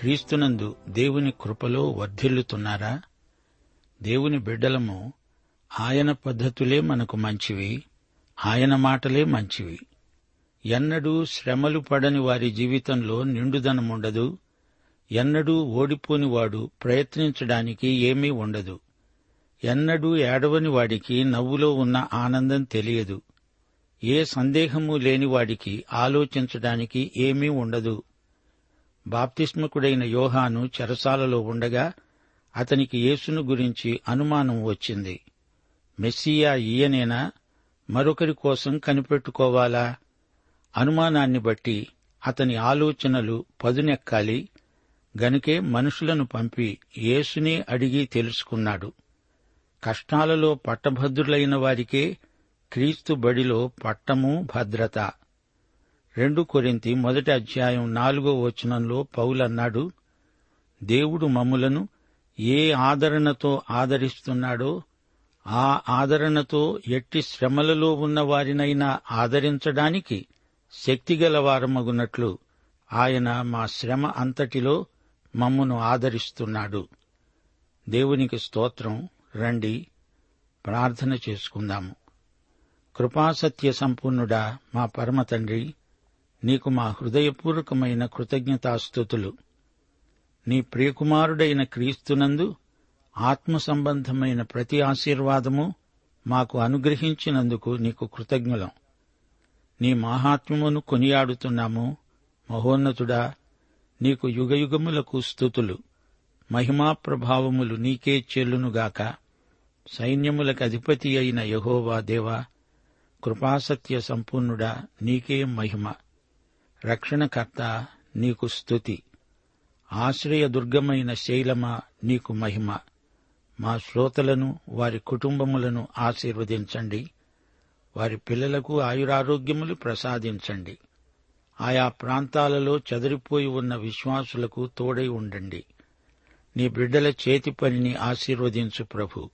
క్రీస్తునందు దేవుని కృపలో వర్ధిల్లుతున్నారా? దేవుని బిడ్డలము ఆయన పద్ధతులే మనకు మంచివి ఆయన మాటలే మంచివి. ఎన్నడూ శ్రమలు పడని వారి జీవితంలో నిండుదనముండదు. ఎన్నడూ ఓడిపోనివాడు ప్రయత్నించడానికి ఏమీ ఉండదు. ఎన్నడూ ఏడవని వాడికి నవ్వులో ఉన్న ఆనందం తెలియదు. ఏ సందేహము లేనివాడికి ఆలోచించడానికి ఏమీ ఉండదు. బాప్తిస్మకుడైన యోహాను చెరసాలలో ఉండగా అతనికి యేసును గురించి అనుమానం వచ్చింది. మెస్సియా ఈయనేనా? మరొకరి కోసం కనిపెట్టుకోవాలా? అనుమానాన్ని బట్టి అతని ఆలోచనలు పదునెక్కాలి. గనుకే మనుషులను పంపి యేసునే అడిగి తెలుసుకున్నాడు. కష్టాలలో పట్టభద్రులైన వారికే క్రీస్తు బడిలో పట్టము భద్రత. రెండు కొరింతి మొదటి అధ్యాయం నాలుగో వచనంలో పౌలన్నాడు దేవుడు మమ్ములను ఏ ఆదరణతో ఆదరిస్తున్నాడో ఆ ఆదరణతో ఎట్టి శ్రమలలో ఉన్న వారినైనా ఆదరించడానికి శక్తిగలవారమగునట్లు ఆయన మా శ్రమ అంతటిలో మమ్మును ఆదరిస్తున్నాడు. దేవునికి స్తోత్రం. రండి ప్రార్థన చేసుకుందాము. కృపాసత్య సంపూర్ణుడా మా పరమతండ్రి నీకు మా హృదయపూర్వకమైన కృతజ్ఞతాస్థుతులు నీ ప్రియకుమారుడైన క్రీస్తునందు ఆత్మ సంబంధమైన ప్రతి ఆశీర్వాదము మాకు అనుగ్రహించినందుకు నీకు కృతజ్ఞులం. నీ మాహాత్మ్యమును కొనియాడుతున్నాము మహోన్నతుడా నీకు యుగయుగములకు స్థుతులు మహిమా ప్రభావములు నీకే చెల్లునుగాక. సైన్యములకు అధిపతి అయిన యహోవా దేవా కృపాసత్య సంపూర్ణుడా నీకే మహిమ. రక్షణకర్త నీకు స్థుతి ఆశ్రయదుర్గమైన శైలమ నీకు మహిమ. మా శ్రోతలను వారి కుటుంబములను ఆశీర్వదించండి. వారి పిల్లలకు ఆయురారోగ్యములు ప్రసాదించండి. ఆయా ప్రాంతాలలో చదిరిపోయి ఉన్న విశ్వాసులకు తోడై ఉండండి. నీ బిడ్డల చేతి పనిని ఆశీర్వదించు ప్రభు.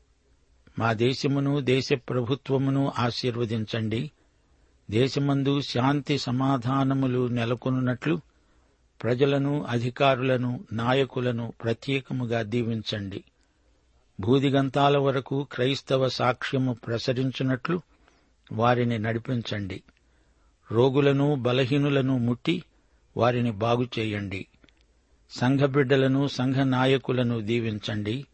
మా దేశమును దేశ ప్రభుత్వమును ఆశీర్వదించండి. దేశమందు శాంతి సమాధానములు నెలకొనున్నట్లు ప్రజలను అధికారులను నాయకులను ప్రత్యేకముగా దీవించండి. భూదిగంతాల వరకు క్రైస్తవ సాక్ష్యము ప్రసరించున్నట్లు వారిని నడిపించండి. రోగులను బలహీనులను ముట్టి వారిని బాగుచేయండి సంఘ బిడ్డలను సంఘ నాయకులను దీవించండి.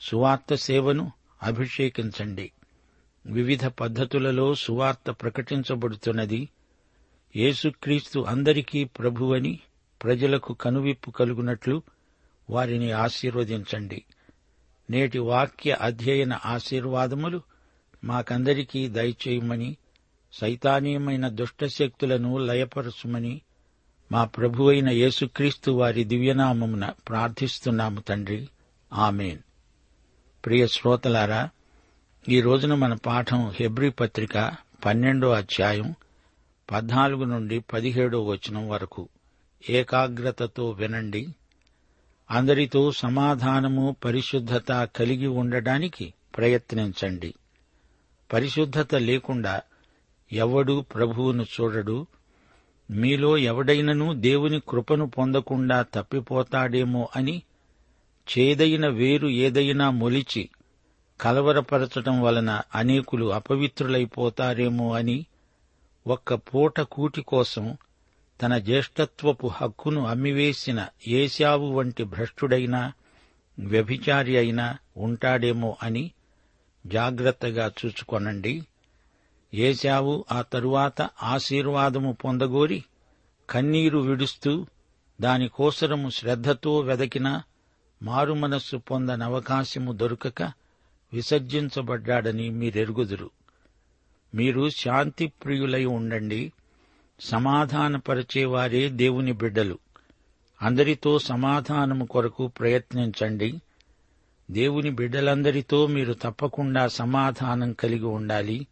సువార్త సేవను అభిషేకించండి. వివిధ పద్ధతులలో సువార్త ప్రకటించబడుతున్నది. యేసుక్రీస్తు అందరికీ ప్రభువని ప్రజలకు కనువిప్పు కలుగునట్లు వారిని ఆశీర్వదించండి. నేటి వాక్య అధ్యయన ఆశీర్వాదములు మాకందరికీ దయచేయమని సైతానీయమైన దుష్టశక్తులను లయపరచుమని మా ప్రభువైన యేసుక్రీస్తు వారి దివ్యనామమున ప్రార్థిస్తున్నాము తండ్రి. ఆమెన్. ప్రియ శ్రోతలారా ఈ రోజున మన పాఠం హెబ్రి పత్రిక పన్నెండో అధ్యాయం పద్నాలుగు నుండి పదిహేడో వచనం వరకు. ఏకాగ్రతతో వినండి. అందరితో సమాధానము పరిశుద్ధత కలిగి ఉండడానికి ప్రయత్నించండి. పరిశుద్ధత లేకుండా ఎవడు ప్రభువును చూడడు. మీలో ఎవడైనను దేవుని కృపను పొందకుండా తప్పిపోతాడేమో అని చేదైన వేరు ఏదైనా మొలిచి కలవరపరచటం వలన అనేకులు అపవిత్రులైపోతారేమో అని ఒక్క పూట కూటి కోసం తన జ్యేష్ఠత్వపు హక్కును అమ్మివేసిన ఏశావు వంటి భ్రష్టుడైనా వ్యభిచారి అయినా ఉంటాడేమో అని జాగ్రత్తగా చూచుకొనండి. ఏశావు ఆ తరువాత ఆశీర్వాదము పొందగోరి కన్నీరు విడుస్తూ దానికోసరము శ్రద్ధతో వెదకినా మారుమనస్సు పొందనవకాశము దొరకక విసర్జించబడ్డాడని మీరెరుగుదురు. మీరు శాంతి ప్రియులై ఉండండి. సమాధానపరిచేవారే దేవుని బిడ్డలు. అందరితో సమాధానము కొరకు ప్రయత్నించండి. దేవుని బిడ్డలందరితో మీరు తప్పకుండా సమాధానం కలిగి ఉండాలి.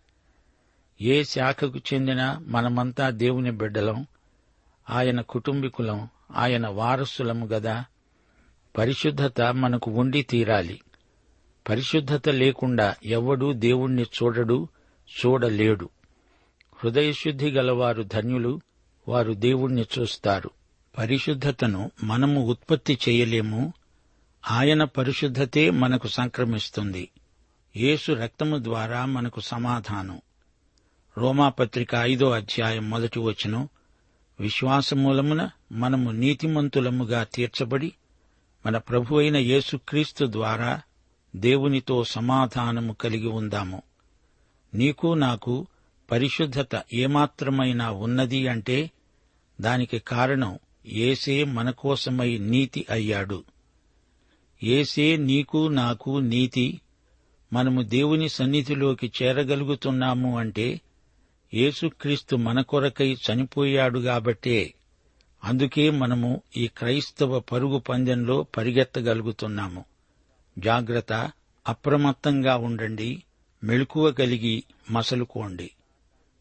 ఏ శాఖకు చెందిన మనమంతా దేవుని బిడ్డలం. ఆయన కుటుంబీకులం. ఆయన వారసులము గదా. పరిశుద్ధత మనకు ఉండి తీరాలి. పరిశుద్ధత లేకుండా ఎవడూ దేవుణ్ణి చూడడు చూడలేడు. హృదయశుద్ధి గలవారు ధన్యులు వారు దేవుణ్ణి చూస్తారు. పరిశుద్ధతను మనము ఉత్పత్తి చేయలేము ఆయన పరిశుద్ధతే మనకు సంక్రమిస్తుంది. యేసు రక్తము ద్వారా మనకు సమాధానం. రోమాపత్రిక ఐదో అధ్యాయం మొదటి వచనం విశ్వాసమూలమున మనము నీతిమంతులముగా తీర్చబడి మన ప్రభు అయిన యేసుక్రీస్తు ద్వారా దేవునితో సమాధానము కలిగి ఉందాము. నీకు నాకు పరిశుద్ధత ఏమాత్రమైనా ఉన్నది అంటే దానికి కారణం ఏసే మన కోసమై నీతి అయ్యాడు. ఏసే నీకు నాకు నీతి మనము దేవుని సన్నిధిలోకి చేరగలుగుతున్నాము అంటే యేసుక్రీస్తు మన కొరకై చనిపోయాడు కాబట్టే అందుకే మనము ఈ క్రైస్తవ పరుగు పందెంలో పరిగెత్తగలుగుతున్నాము. జాగ్రత్త అప్రమత్తంగా ఉండండి మెళుకువ కలిగి మసలుకోండి.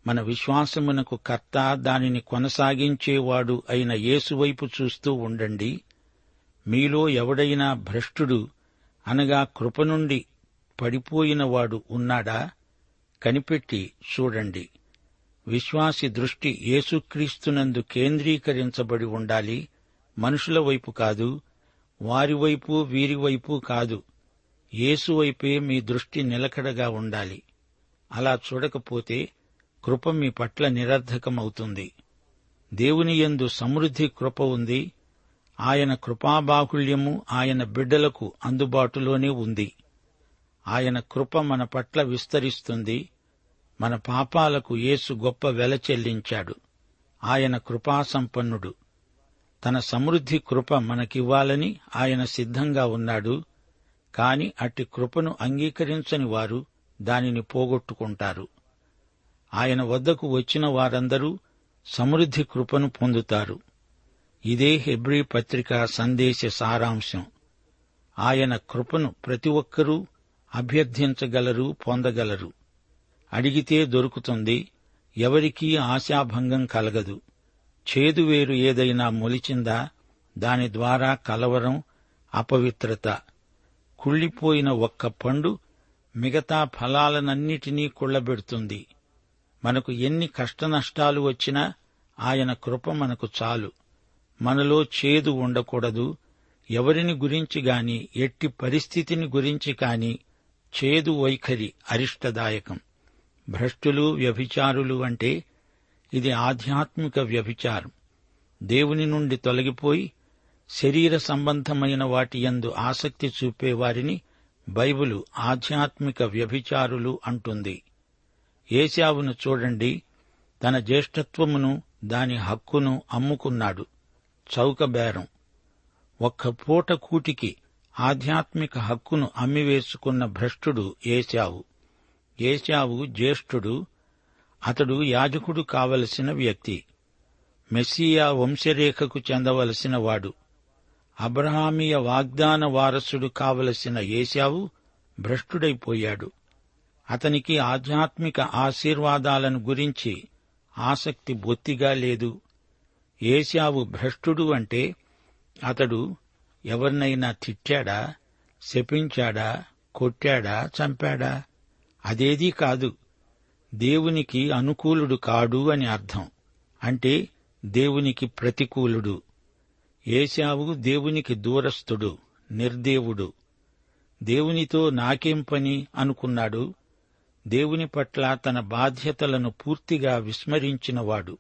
మన విశ్వాసమునకు కర్త దానిని కొనసాగించేవాడు అయిన యేసువైపు చూస్తూ ఉండండి. మీలో ఎవడైనా భ్రష్టుడు అనగా కృప నుండి పడిపోయినవాడు ఉన్నాడా? కనిపెట్టి చూడండి. విశ్వాసి దృష్టి యేసుక్రీస్తునందు కేంద్రీకరించబడి ఉండాలి. మనుషుల వైపు కాదు వారి వైపు వీరి వైపు కాదు. యేసువైపే మీ దృష్టి నిలకడగా ఉండాలి. అలా చూడకపోతే కృప మీ పట్ల నిరర్ధకమవుతుంది. దేవుని యందు సమృద్ధి కృప ఉంది. ఆయన కృపాబాహుళ్యము ఆయన బిడ్డలకు అందుబాటులోనే ఉంది. ఆయన కృప మన పట్ల విస్తరిస్తుంది. మన పాపాలకు యేసు గొప్ప వెల చెల్లించాడు. ఆయన కృపాసంపన్నుడు. తన సమృద్ధి కృప మనకివ్వాలని ఆయన సిద్ధంగా ఉన్నాడు. కాని అట్టి కృపను అంగీకరించని వారు దానిని పోగొట్టుకుంటారు. ఆయన వద్దకు వచ్చిన వారందరూ సమృద్ధి కృపను పొందుతారు. ఇదే హెబ్రీ పత్రిక సందేశ సారాంశం. ఆయన కృపను ప్రతి ఒక్కరూ అభ్యర్థించగలరు పొందగలరు. అడిగితే దొరుకుతుంది ఎవరికీ ఆశాభంగం కలగదు. చేదువేరు ఏదైనా మొలిచిందా? దాని ద్వారా కలవరం అపవిత్రత. కుళ్ళిపోయిన ఒక్క పండు మిగతా ఫలాలనన్నిటినీ కుళ్ళబెడుతుంది మనకు ఎన్ని కష్టనష్టాలు వచ్చినా ఆయన కృప మనకు చాలు. మనలో చేదు ఉండకూడదు. ఎవరిని గురించి గాని ఎట్టి పరిస్థితిని గురించి కాని చేదు వైఖరి అరిష్టదాయకం. భ్రష్టులు వ్యభిచారులు అంటే ఇది ఆధ్యాత్మిక వ్యభిచారం. దేవుని నుండి తొలగిపోయి శరీర సంబంధమైన వాటి యందు ఆసక్తి చూపేవారిని బైబిలు ఆధ్యాత్మిక వ్యభిచారులు అంటుంది. ఏశావును చూడండి తన జ్యేష్ఠత్వమును దాని హక్కును అమ్ముకున్నాడు. చౌకబేరం ఒక్క పూట కూటికి ఆధ్యాత్మిక హక్కును అమ్మివేసుకున్న భ్రష్టుడు ఏశావు. ఏశావు జ్యేష్ఠుడు అతడు యాజకుడు కావలసిన వ్యక్తి. మెస్సియా వంశరేఖకు చెందవలసిన వాడు. అబ్రహామీయ వాగ్దాన వారసుడు కావలసిన ఏశావు భ్రష్టుడైపోయాడు. అతనికి ఆధ్యాత్మిక ఆశీర్వాదాలను గురించి ఆసక్తి బొత్తిగా లేదు. ఏశావు భ్రష్టుడు అంటే అతడు ఎవరినైనా తిట్టాడా శపించాడా కొట్టాడా చంపాడా? అదేదీ కాదు. దేవునికి అనుకూలుడు కాడు అని అర్థం. అంటే దేవునికి ప్రతికూలుడు. ఏశావు దేవునికి దూరస్థుడు నిర్దేవుడు. దేవునితో నాకేం పని అనుకున్నాడు? దేవుని పట్ల తన బాధ్యతలను పూర్తిగా విస్మరించినవాడు.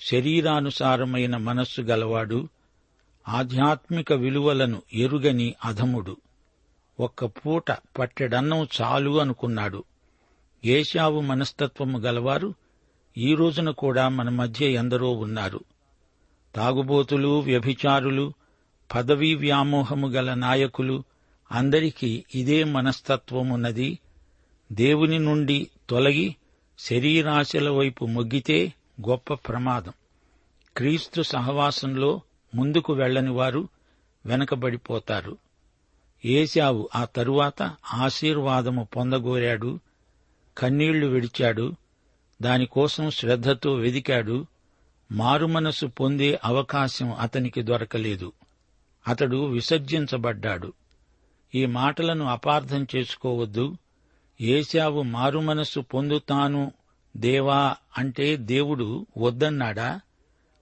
శరీరానుసారమైన మనస్సు గలవాడు. ఆధ్యాత్మిక విలువలను ఎరుగని అధముడు. ఒక్క పూట పట్టెడన్నం చాలు అనుకున్నాడు. ఏశావు మనస్తత్వము గలవారు ఈ రోజున కూడా మన మధ్య ఎందరో ఉన్నారు. తాగుబోతులు వ్యభిచారులు పదవీ వ్యామోహము గల నాయకులు అందరికీ ఇదే మనస్తత్వమున్నది దేవుని నుండి తొలగి శరీరాశల వైపు మొగ్గితే గొప్ప ప్రమాదం. క్రీస్తు సహవాసంలో ముందుకు వెళ్ళని వారు వెనకబడిపోతారు. ఏశావు ఆ తరువాత ఆశీర్వాదము పొందగోరాడు. కన్నీళ్ళు విడిచాడు. దానికోసం శ్రద్ధతో వెదికాడు. మారుమనసు పొందే అవకాశం అతనికి దొరకలేదు. అతడు విసర్జించబడ్డాడు. ఈ మాటలను అపార్థం చేసుకోవద్దు. ఏశావు మారుమనస్సు పొందుతాను దేవా అంటే దేవుడు వద్దన్నాడా?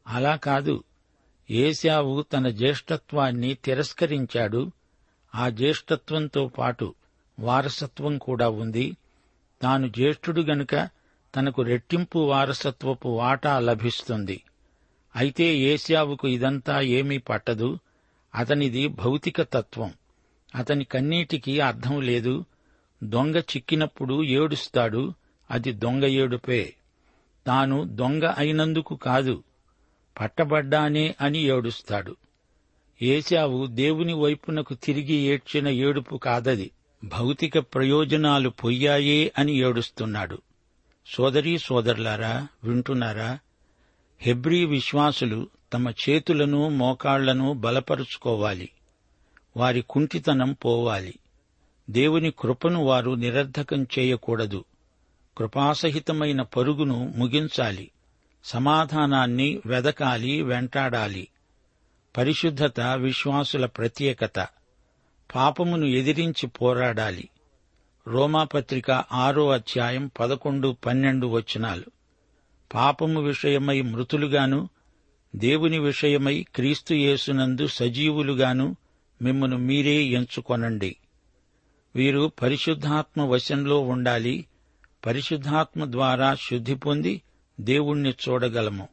అలా కాదు. ఏశావు తన జ్యేష్ఠత్వాన్ని తిరస్కరించాడు. ఆ జ్యేష్ఠత్వంతో పాటు వారసత్వం కూడా ఉంది. తాను జ్యేష్ఠుడు గనుక తనకు రెట్టింపు వారసత్వపు వాటా లభిస్తుంది. అయితే ఏశావుకు ఇదంతా ఏమీ పట్టదు. అతనిది భౌతిక తత్వం. అతని కన్నీటికి అర్థం లేదు. దొంగ చిక్కినప్పుడు ఏడుస్తాడు. అది దొంగ ఏడుపే. తాను దొంగ అయినందుకు కాదు. పట్టబడ్డానే అని ఏడుస్తాడు. ఏశావు దేవుని వైపునకు తిరిగి ఏడ్చిన ఏడుపు కాదది. భౌతిక ప్రయోజనాలు పొయ్యాయే అని ఏడుస్తున్నాడు. సోదరీ సోదరులారా వింటున్నారా? హెబ్రీ విశ్వాసులు తమ చేతులను మోకాళ్ళను బలపరుచుకోవాలి. వారి కుంటితనం పోవాలి. దేవుని కృపను వారు నిరర్ధకం చేయకూడదు. కృపాసహితమైన పరుగును ముగించాలి. సమాధానాన్ని వెదకాలి వెంటాడాలి. పరిశుద్ధత విశ్వాసుల ప్రత్యేకత. పాపమును ఎదిరించి పోరాడాలి. రోమాపత్రిక ఆరో అధ్యాయం పదకొండు పన్నెండు వచనాలు. పాపము విషయమై మృతులుగాను దేవుని విషయమై క్రీస్తు యేసునందు సజీవులుగాను మిమ్మను మీరే ఎంచుకొనండి. వీరు పరిశుద్ధాత్మ వశంలో ఉండాలి. పరిశుద్ధాత్మ ద్వారా శుద్ధి పొంది దేవుణ్ణి చూడగలము.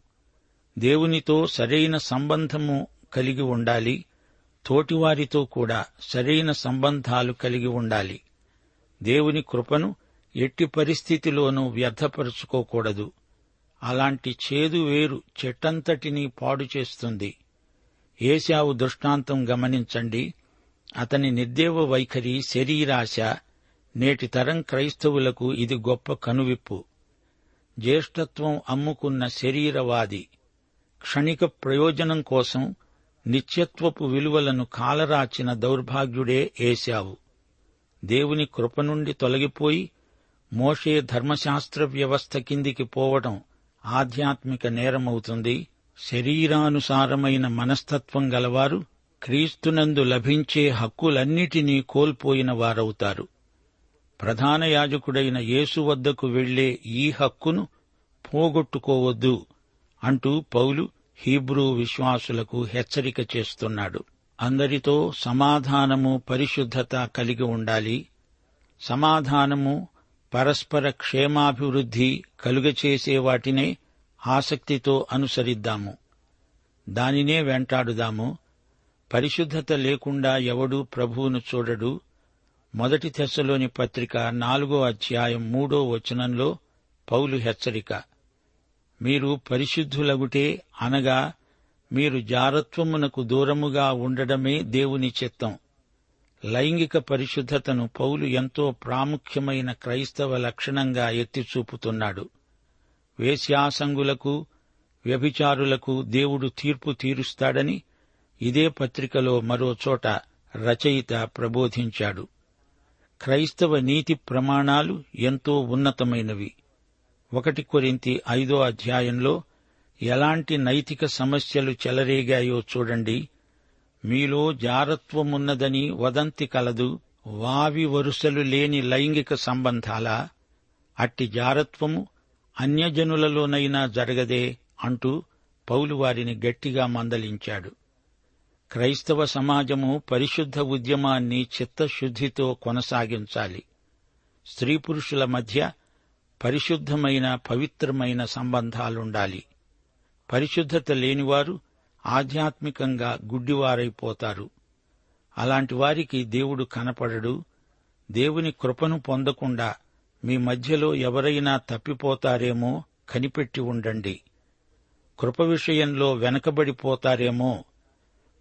దేవునితో సరైన సంబంధము కలిగి ఉండాలి. తోటివారితో కూడా సరైన సంబంధాలు కలిగి ఉండాలి. దేవుని కృపను ఎట్టి పరిస్థితిలోనూ వ్యర్థపరుచుకోకూడదు. అలాంటి చేదు వేరు చెట్టంతటినీ పాడు చేస్తుంది. ఏశావు దృష్టాంతం గమనించండి. అతని నిర్దేవ వైఖరి శరీరాశ నేటి తరం క్రైస్తవులకు ఇది గొప్ప కనువిప్పు. జ్యేష్ఠత్వం అమ్ముకున్న శరీరవాది. క్షణిక ప్రయోజనం కోసం నిత్యత్వపు విలువలను కాలరాచిన దౌర్భాగ్యుడే ఏశావు. దేవుని కృప నుండి తొలగిపోయి మోషే ధర్మశాస్త్ర వ్యవస్థ కిందికి పోవడం ఆధ్యాత్మిక నేరమవుతుంది. శరీరానుసారమైన మనస్తత్వం గలవారు క్రీస్తునందు లభించే హక్కులన్నిటినీ కోల్పోయిన వారవుతారు. ప్రధాన యాజకుడైన యేసు వద్దకు వెళ్ళే ఈ హక్కును పోగొట్టుకోవద్దు అంటూ పౌలు హీబ్రూ విశ్వాసులకు హెచ్చరిక చేస్తున్నాడు. అందరితో సమాధానము పరిశుద్ధత కలిగి ఉండాలి. సమాధానము పరస్పర క్షేమాభివృద్ధి కలుగచేసే వాటినే ఆసక్తితో అనుసరిద్దాము. దానినే వెంటాడుదాము. పరిశుద్ధత లేకుండా ఎవడూ ప్రభువును చూడడు. మొదటి తెశలోని పత్రిక నాలుగో అధ్యాయం మూడో వచనంలో పౌలు హెచ్చరిక. మీరు పరిశుద్ధులగుటే అనగా మీరు జారత్వమునకు దూరముగా ఉండడమే దేవుని చిత్తం. లైంగిక పరిశుద్ధతను పౌలు ఎంతో ప్రాముఖ్యమైన క్రైస్తవ లక్షణంగా ఎత్తిచూపుతున్నాడు. వేశ్యాసంగులకు వ్యభిచారులకు దేవుడు తీర్పు తీరుస్తాడని ఇదే పత్రికలో మరోచోట రచయిత ప్రబోధించాడు. క్రైస్తవ నీతి ప్రమాణాలు ఎంతో ఉన్నతమైనవి. ఒకటి కొరింతి ఐదో అధ్యాయంలో ఎలాంటి నైతిక సమస్యలు చెలరేగాయో చూడండి. మీలో జారత్వమున్నదని వదంతి కలదు వావి వరుసలు లేని లైంగిక సంబంధాల? అట్టి జారత్వము అన్యజనులలోనైనా జరగదే అంటూ పౌలు వారిని గట్టిగా మందలించాడు. క్రైస్తవ సమాజము పరిశుద్ధ ఉద్యమాన్ని చిత్తశుద్ధితో కొనసాగించాలి. స్త్రీ పురుషుల మధ్య పరిశుద్ధమైన పవిత్రమైన సంబంధాలుండాలి. పరిశుద్ధత లేనివారు ఆధ్యాత్మికంగా గుడ్డివారైపోతారు. అలాంటి వారికి దేవుడు కనపడడు. దేవుని కృపను పొందకుండా మీ మధ్యలో ఎవరైనా తప్పిపోతారేమో కనిపెట్టి ఉండండి. కృప విషయంలో వెనకబడిపోతారేమో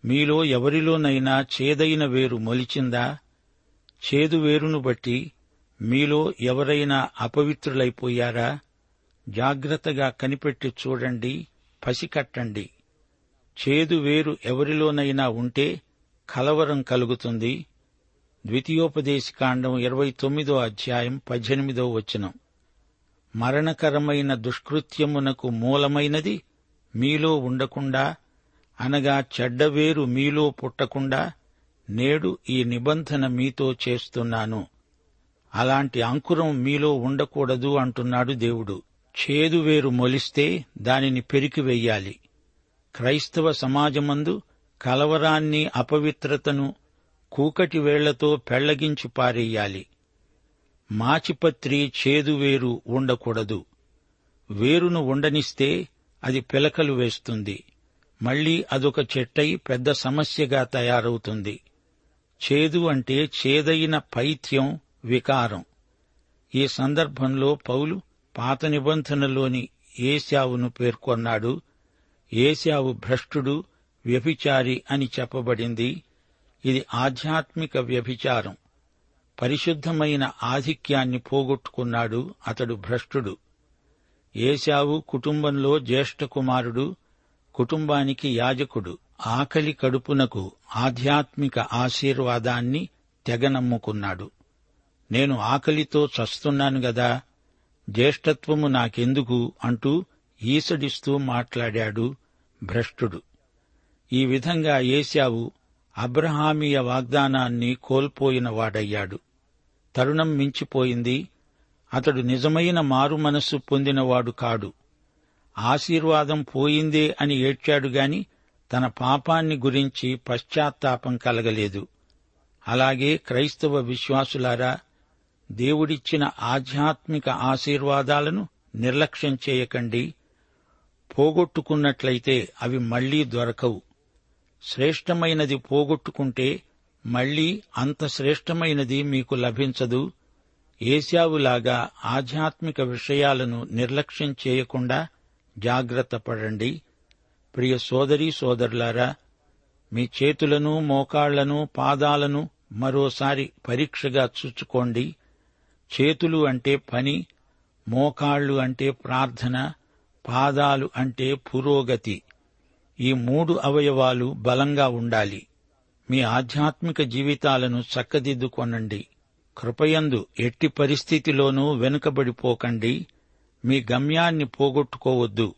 మీలో ఎవరిలోనైనా చేదైన వేరు మొలిచిందా? చేదు వేరును బట్టి మీలో ఎవరైనా అపవిత్రులైపోయారా? జాగ్రత్తగా కనిపెట్టి చూడండి పసికట్టండి. చేదు వేరు ఎవరిలోనైనా ఉంటే కలవరం కలుగుతుంది. ద్వితీయోపదేశకాండం ఇరవై తొమ్మిదో అధ్యాయం పద్దెనిమిదో వచనం. మరణకరమైన దుష్కృత్యమునకు మూలమైనది మీలో ఉండకుండా అనగా చెడ్డవేరు మీలో పుట్టకుండా నేడు ఈ నిబంధన మీతో చేస్తున్నాను. అలాంటి అంకురం మీలో ఉండకూడదు అంటున్నాడు దేవుడు. చేదు వేరు మొలిస్తే దానిని పెరికివెయ్యాలి క్రైస్తవ సమాజమందు కలవరాన్ని అపవిత్రతను కూకటి వేళ్ళతో పెళ్ళగించి పారేయాలి. మాచిపత్రి చేదు వేరు ఉండకూడదు. వేరును ఉండనిస్తే అది పిలకలు వేస్తుంది. మళ్ళీ అదొక చెట్టై పెద్ద సమస్యగా తయారవుతుంది. చేదు అంటే చేదైన పైత్యం వికారం. ఈ సందర్భంలో పౌలు పాత నిబంధనలోని ఏశావును పేర్కొన్నాడు. ఏశావు భ్రష్టుడు వ్యభిచారి అని చెప్పబడింది. ఇది ఆధ్యాత్మిక వ్యభిచారం. పరిశుద్ధమైన ఆధిక్యాన్ని పోగొట్టుకున్నాడు అతడు భ్రష్టుడు. ఏశావు కుటుంబంలో జ్యేష్ఠ కుమారుడు కుటుంబానికి యాజకుడు. ఆకలి కడుపునకు ఆధ్యాత్మిక ఆశీర్వాదాన్ని తెగనమ్ముకున్నాడు నేను ఆకలితో చస్తున్నాను గదా జ్యేష్ఠత్వము నాకెందుకు అంటూ ఈసడిస్తూ మాట్లాడాడు భ్రష్టుడు. ఈ విధంగా ఏశావు అబ్రహామీయ వాగ్దానాన్ని కోల్పోయిన వాడయ్యాడు. తరుణం మించిపోయింది. అతడు నిజమైన మారు మనస్సు పొందినవాడు కాడు. ఆశీర్వాదం పోయిందే అని ఏడ్చాడు గాని తన పాపాన్ని గురించి పశ్చాత్తాపం కలగలేదు. అలాగే క్రైస్తవ విశ్వాసులారా దేవుడిచ్చిన ఆధ్యాత్మిక ఆశీర్వాదాలను నిర్లక్ష్యం చేయకండి. పోగొట్టుకున్నట్లయితే అవి మళ్ళీ దొరకవు. శ్రేష్టమైనది పోగొట్టుకుంటే మళ్ళీ అంత శ్రేష్టమైనది మీకు లభించదు. ఏశావులాగా ఆధ్యాత్మిక విషయాలను నిర్లక్ష్యం చేయకుండా జాగ్రత్త పడండి. ప్రియ సోదరీ సోదరులారా మీ చేతులను మోకాళ్ళను పాదాలను మరోసారి పరీక్షగా చూచుకోండి. చేతులు అంటే పని మోకాళ్ళు అంటే ప్రార్థన పాదాలు అంటే పురోగతి. ఈ మూడు అవయవాలు బలంగా ఉండాలి. మీ ఆధ్యాత్మిక జీవితాలను చక్కదిద్దుకొనండి. కృపయందు ఎట్టి పరిస్థితిలోనూ వెనుకబడిపోకండి. మీ గమ్యాన్ని పోగొట్టుకోవద్దు.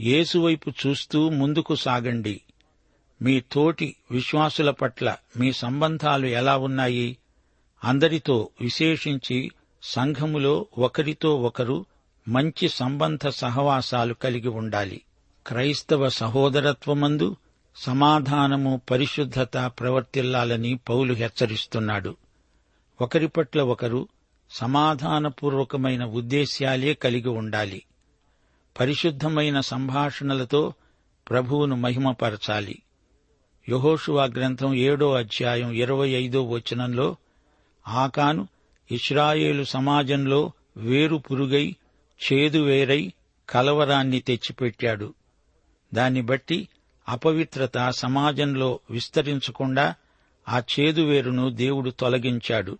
యేసువైపు చూస్తూ ముందుకు సాగండి. మీ తోటి విశ్వాసుల పట్ల మీ సంబంధాలు ఎలా ఉన్నాయి? అందరితో విశేషించి సంఘములో ఒకరితో ఒకరు మంచి సంబంధ సహవాసాలు కలిగి ఉండాలి. క్రైస్తవ సహోదరత్వమందు సమాధానము పరిశుద్ధత ప్రవర్తిల్లాలని పౌలు హెచ్చరిస్తున్నాడు. ఒకరి పట్ల ఒకరు సమాధానపూర్వకమైన ఉద్దేశ్యాలే కలిగి ఉండాలి. పరిశుద్ధమైన సంభాషణలతో ప్రభువును మహిమపరచాలి. యహోషువా గ్రంథం ఏడో అధ్యాయం ఇరవై ఐదో వచనంలో ఆకాను ఇస్రాయేలు సమాజంలో వేరు పురుగై చేదు వేరై కలవరాన్ని తెచ్చిపెట్టాడు. దాన్ని బట్టి అపవిత్రత సమాజంలో విస్తరించకుండా ఆ చేదు వేరును దేవుడు తొలగించాడు.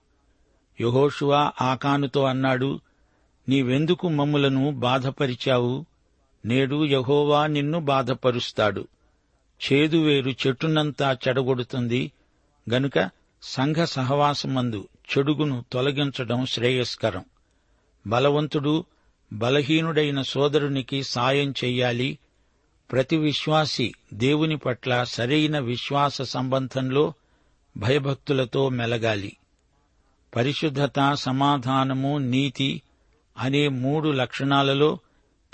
యహోషువా ఆకానుతో అన్నాడు నీవెందుకు మమ్ములను బాధపరిచావు? నేడు యహోవా నిన్ను బాధపరుస్తాడు. చేదువేరు చెట్టునంతా చెడగొడుతుంది. గనుక సంఘ సహవాసమందు చెడుగును తొలగించడం శ్రేయస్కరం. బలవంతుడు బలహీనుడైన సోదరునికి సాయం చెయ్యాలి. ప్రతి విశ్వాసి దేవుని పట్ల సరైన విశ్వాస సంబంధంలో భయభక్తులతో మెలగాలి. పరిశుద్ధత సమాధానము నీతి అనే మూడు లక్షణాలలో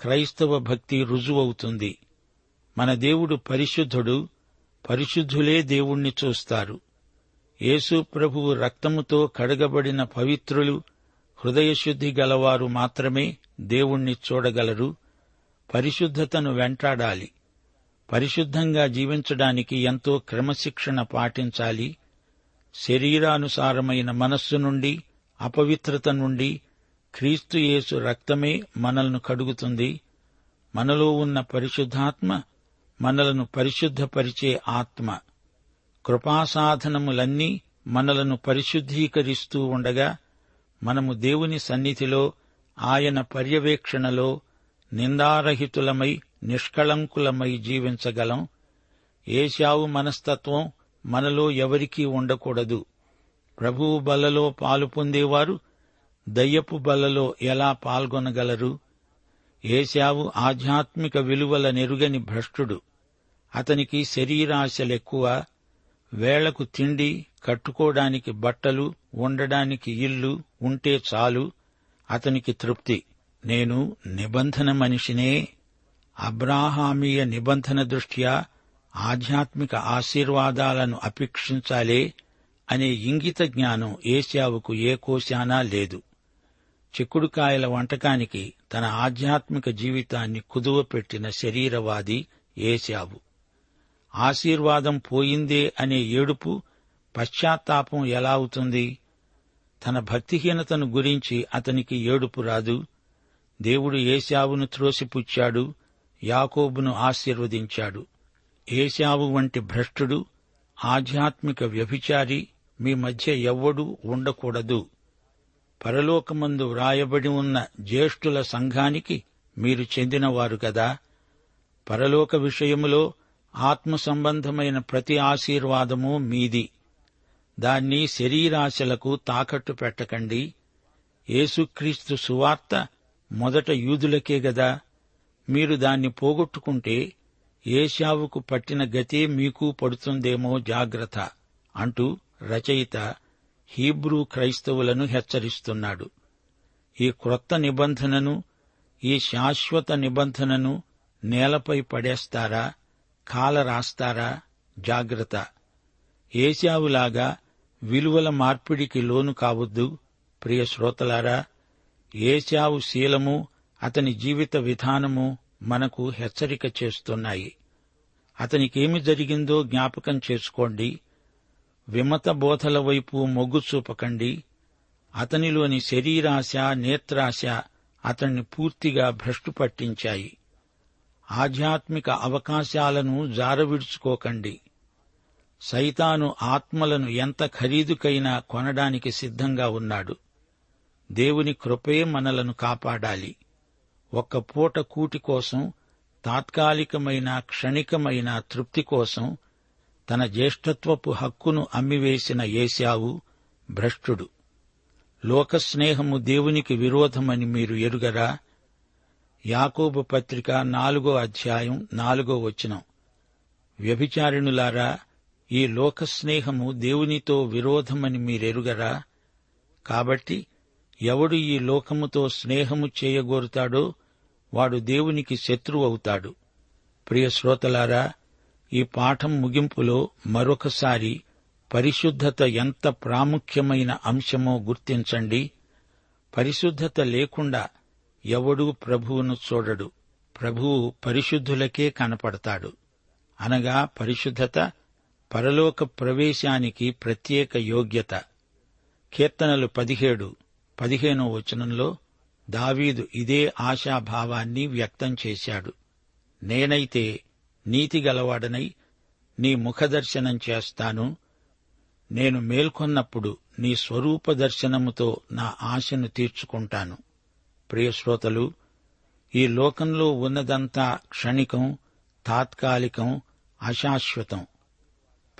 క్రైస్తవ భక్తి రుజువవుతుంది. మన దేవుడు పరిశుద్ధుడు పరిశుద్ధులే దేవుణ్ణి చూస్తారు. యేసు ప్రభువు రక్తముతో కడగబడిన పవిత్రులు హృదయశుద్ధి గలవారు మాత్రమే దేవుణ్ణి చూడగలరు. పరిశుద్ధతను వెంటాడాలి. పరిశుద్ధంగా జీవించడానికి ఎంతో క్రమశిక్షణ పాటించాలి. శరీరానుసారమైన మనస్సు నుండి అపవిత్రత నుండి క్రీస్తు యేసు రక్తమే మనల్ను కడుగుతుంది. మనలో ఉన్న పరిశుద్ధాత్మ మనలను పరిశుద్ధపరిచే ఆత్మ. కృపాసాధనములన్నీ మనలను పరిశుద్ధీకరిస్తూ ఉండగా మనము దేవుని సన్నిధిలో ఆయన పర్యవేక్షణలో నిందారహితులమై నిష్కళంకులమై జీవించగలం. ఏశావు మనస్తత్వం మనలో ఎవరికీ ఉండకూడదు. ప్రభువు బలలో పాలు పొందేవారు దయ్యపు బలలో ఎలా పాల్గొనగలరు? ఏశావు ఆధ్యాత్మిక విలువల నెరుగని భ్రష్టుడు. అతనికి శరీరాశలెక్కువ. వేళకు తిండి కట్టుకోవడానికి బట్టలు ఉండడానికి ఇల్లు ఉంటే చాలు అతనికి తృప్తి. నేను నిబంధన మనిషినే. అబ్రాహామీయ నిబంధన దృష్ట్యా ఆధ్యాత్మిక ఆశీర్వాదాలను అపేక్షించాలే అనే ఇంగిత జ్ఞానం ఏశావుకు ఏ కోశానా లేదు. చిక్కుడుకాయల వంటకానికి తన ఆధ్యాత్మిక జీవితాన్ని కుదువపెట్టిన శరీరవాది ఏశావు. ఆశీర్వాదం పోయిందే అనే ఏడుపు పశ్చాత్తాపం ఎలా అవుతుంది? తన భక్తిహీనతను గురించి అతనికి ఏడుపు రాదు. దేవుడు ఏశావును త్రోసిపుచ్చాడు యాకోబును ఆశీర్వదించాడు. ఏశావు వంటి భ్రష్టుడు ఆధ్యాత్మిక వ్యభిచారి మీ మధ్య ఎవ్వడూ ఉండకూడదు. పరలోకమందు వ్రాయబడి ఉన్న జ్యేష్ఠుల సంఘానికి మీరు చెందినవారు కదా. పరలోక విషయములో ఆత్మ సంబంధమైన ప్రతి ఆశీర్వాదము మీది. దాన్ని శరీరాశలకు తాకట్టు పెట్టకండి. యేసుక్రీస్తు సువార్త మొదట యూదులకే గదా. మీరు దాన్ని పోగొట్టుకుంటే ఏశావుకు పట్టిన గతే మీకు పడుతుందేమో జాగ్రత్త అంటూ రచయిత హీబ్రూ క్రైస్తవులను హెచ్చరిస్తున్నాడు. ఈ క్రొత్త నిబంధనను ఈ శాశ్వత నిబంధనను నేలపై పడేస్తారా? కాల రాస్తారా జాగ్రత్త. ఏశావులాగా విలువల మార్పిడికి లోను కావద్దు ప్రియ శ్రోతలారా. ఏశావు శీలము అతని జీవిత విధానము మనకు హెచ్చరిక చేస్తున్నాయి. అతనికేమి జరిగిందో జ్ఞాపకం చేసుకోండి. విమత బోధల వైపు మొగ్గు చూపకండి. అతనిలోని శరీరాశ నేత్రాశ అతన్ని పూర్తిగా భ్రష్టు పట్టించాయి ఆధ్యాత్మిక అవకాశాలను జారవిడుచుకోకండి. సైతాను ఆత్మలను ఎంత ఖరీదుకైనా కొనడానికి సిద్ధంగా ఉన్నాడు. దేవుని కృపే మనలను కాపాడాలి. ఒక్క పూట కూటి కోసం తాత్కాలికమైన క్షణికమైన తృప్తి కోసం తన జ్యేష్ఠత్వపు హక్కును అమ్మివేసిన ఏశావు భ్రష్టుడు. లోకస్నేహము దేవునికి విరోధమని మీరు ఎరుగరా? యాకోబు పత్రిక నాలుగో అధ్యాయం నాలుగో వచనం. వ్యభిచారిణులారా ఈ లోకస్నేహము దేవునితో విరోధమని మీరెరుగరా? కాబట్టి ఎవడు ఈ లోకముతో స్నేహము చేయగోరుతాడో వాడు దేవునికి శత్రువు అవుతాడు. ప్రియ శ్రోతలారా ఈ పాఠం ముగింపులో మరొకసారి పరిశుద్ధత ఎంత ప్రాముఖ్యమైన అంశమో గుర్తించండి. పరిశుద్ధత లేకుండా ఎవడూ ప్రభువును చూడడు ప్రభువు పరిశుద్ధులకే కనపడతాడు. అనగా పరిశుద్ధత పరలోక ప్రవేశానికి ప్రత్యేక యోగ్యత. కీర్తనలు పదిహేడు పదిహేనో వచనంలో దావీదు ఇదే ఆశాభావాన్ని వ్యక్తం చేశాడు. నేనైతే నీతిగలవాడనై నీ ముఖదర్శనం చేస్తాను. నేను మేల్కొన్నప్పుడు నీ స్వరూప దర్శనముతో నా ఆశను తీర్చుకుంటాను. ప్రియశ్రోతలు ఈ లోకంలో ఉన్నదంతా క్షణికం తాత్కాలికం అశాశ్వతం.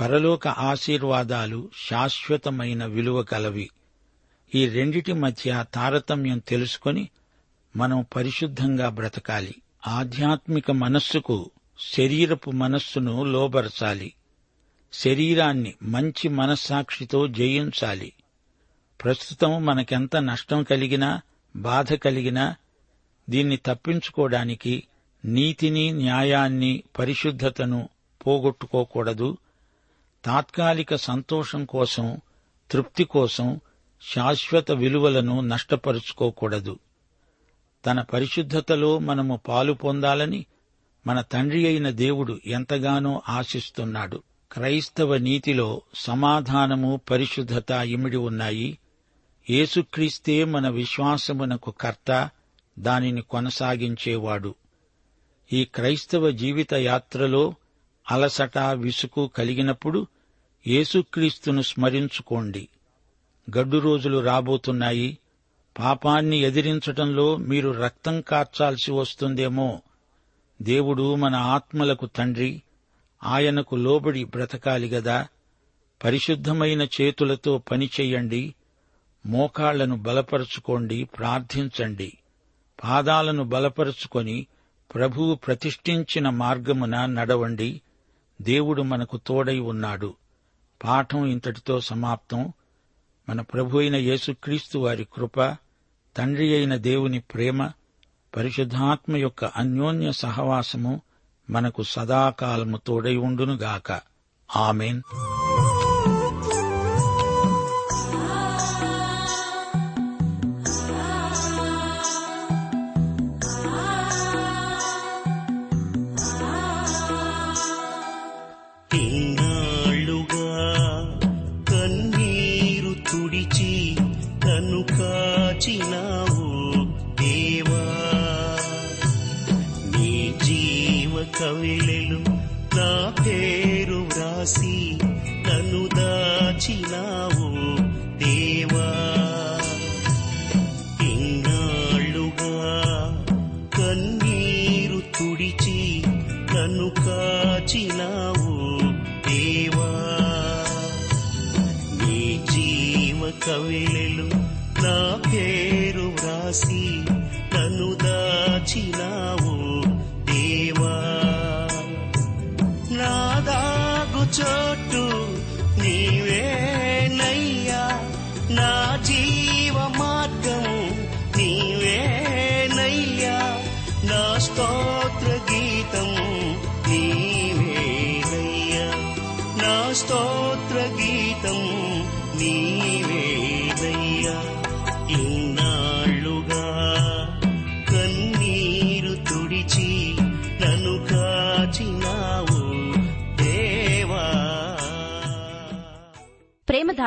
పరలోక ఆశీర్వాదాలు శాశ్వతమైన విలువ కలవి. ఈ రెండిటి మధ్య తారతమ్యం తెలుసుకొని మనం పరిశుద్ధంగా బ్రతకాలి. ఆధ్యాత్మిక మనస్సుకు శరీరపు మనస్సును లోబరచాలి. శరీరాన్ని మంచి మనస్సాక్షితో జయించాలి. ప్రస్తుతం మనకెంత నష్టం కలిగినా బాధ కలిగినా దీన్ని తప్పించుకోవడానికి నీతిని న్యాయాన్ని పరిశుద్ధతను పోగొట్టుకోకూడదు. తాత్కాలిక సంతోషం కోసం తృప్తి కోసం శాశ్వత విలువలను నష్టపరుచుకోకూడదు. తన పరిశుద్ధతలో మనము పాలు పొందాలని మన తండ్రి అయిన దేవుడు ఎంతగానో ఆశిస్తున్నాడు. క్రైస్తవ నీతిలో సమాధానము పరిశుద్ధత ఇమిడి ఉన్నాయి. యేసుక్రీస్తే మన విశ్వాసమునకు కర్త దానిని కొనసాగించేవాడు. ఈ క్రైస్తవ జీవిత యాత్రలో అలసట విసుకు కలిగినప్పుడు యేసుక్రీస్తును స్మరించుకోండి. గడ్డు రోజులు రాబోతున్నాయి. పాపాన్ని ఎదిరించటంలో మీరు రక్తం కార్చాల్సి వస్తుందేమో. దేవుడు మన ఆత్మలకు తండ్రి ఆయనకు లోబడి బ్రతకాలి గదా. పరిశుద్ధమైన చేతులతో పనిచెయ్యండి మోకాళ్ళను బలపరుచుకోండి ప్రార్థించండి. పాదాలను బలపరుచుకొని ప్రభువు ప్రతిష్ఠించిన మార్గమున నడవండి. దేవుడు మనకు తోడై ఉన్నాడు. పాఠం ఇంతటితో సమాప్తం. మన ప్రభు అయిన యేసుక్రీస్తు వారి కృప తండ్రి అయిన దేవుని ప్రేమ పరిశుద్ధాత్మ యొక్క అన్యోన్య సహవాసము మనకు సదాకాలము తోడై ఉండునుగాక. ఆమెన్. దాచినావు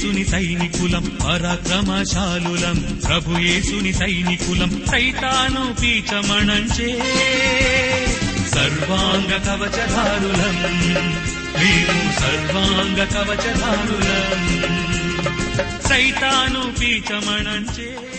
ప్రభుయేసుని సైనికులం పరాక్రమశాలులం. ప్రభుయేసుని సైనికులం సైతాను పీచమణంచే సర్వాంగ కవచధారులం. మేము సర్వాంగ కవచధారులం. సైతాను పీచమణంచే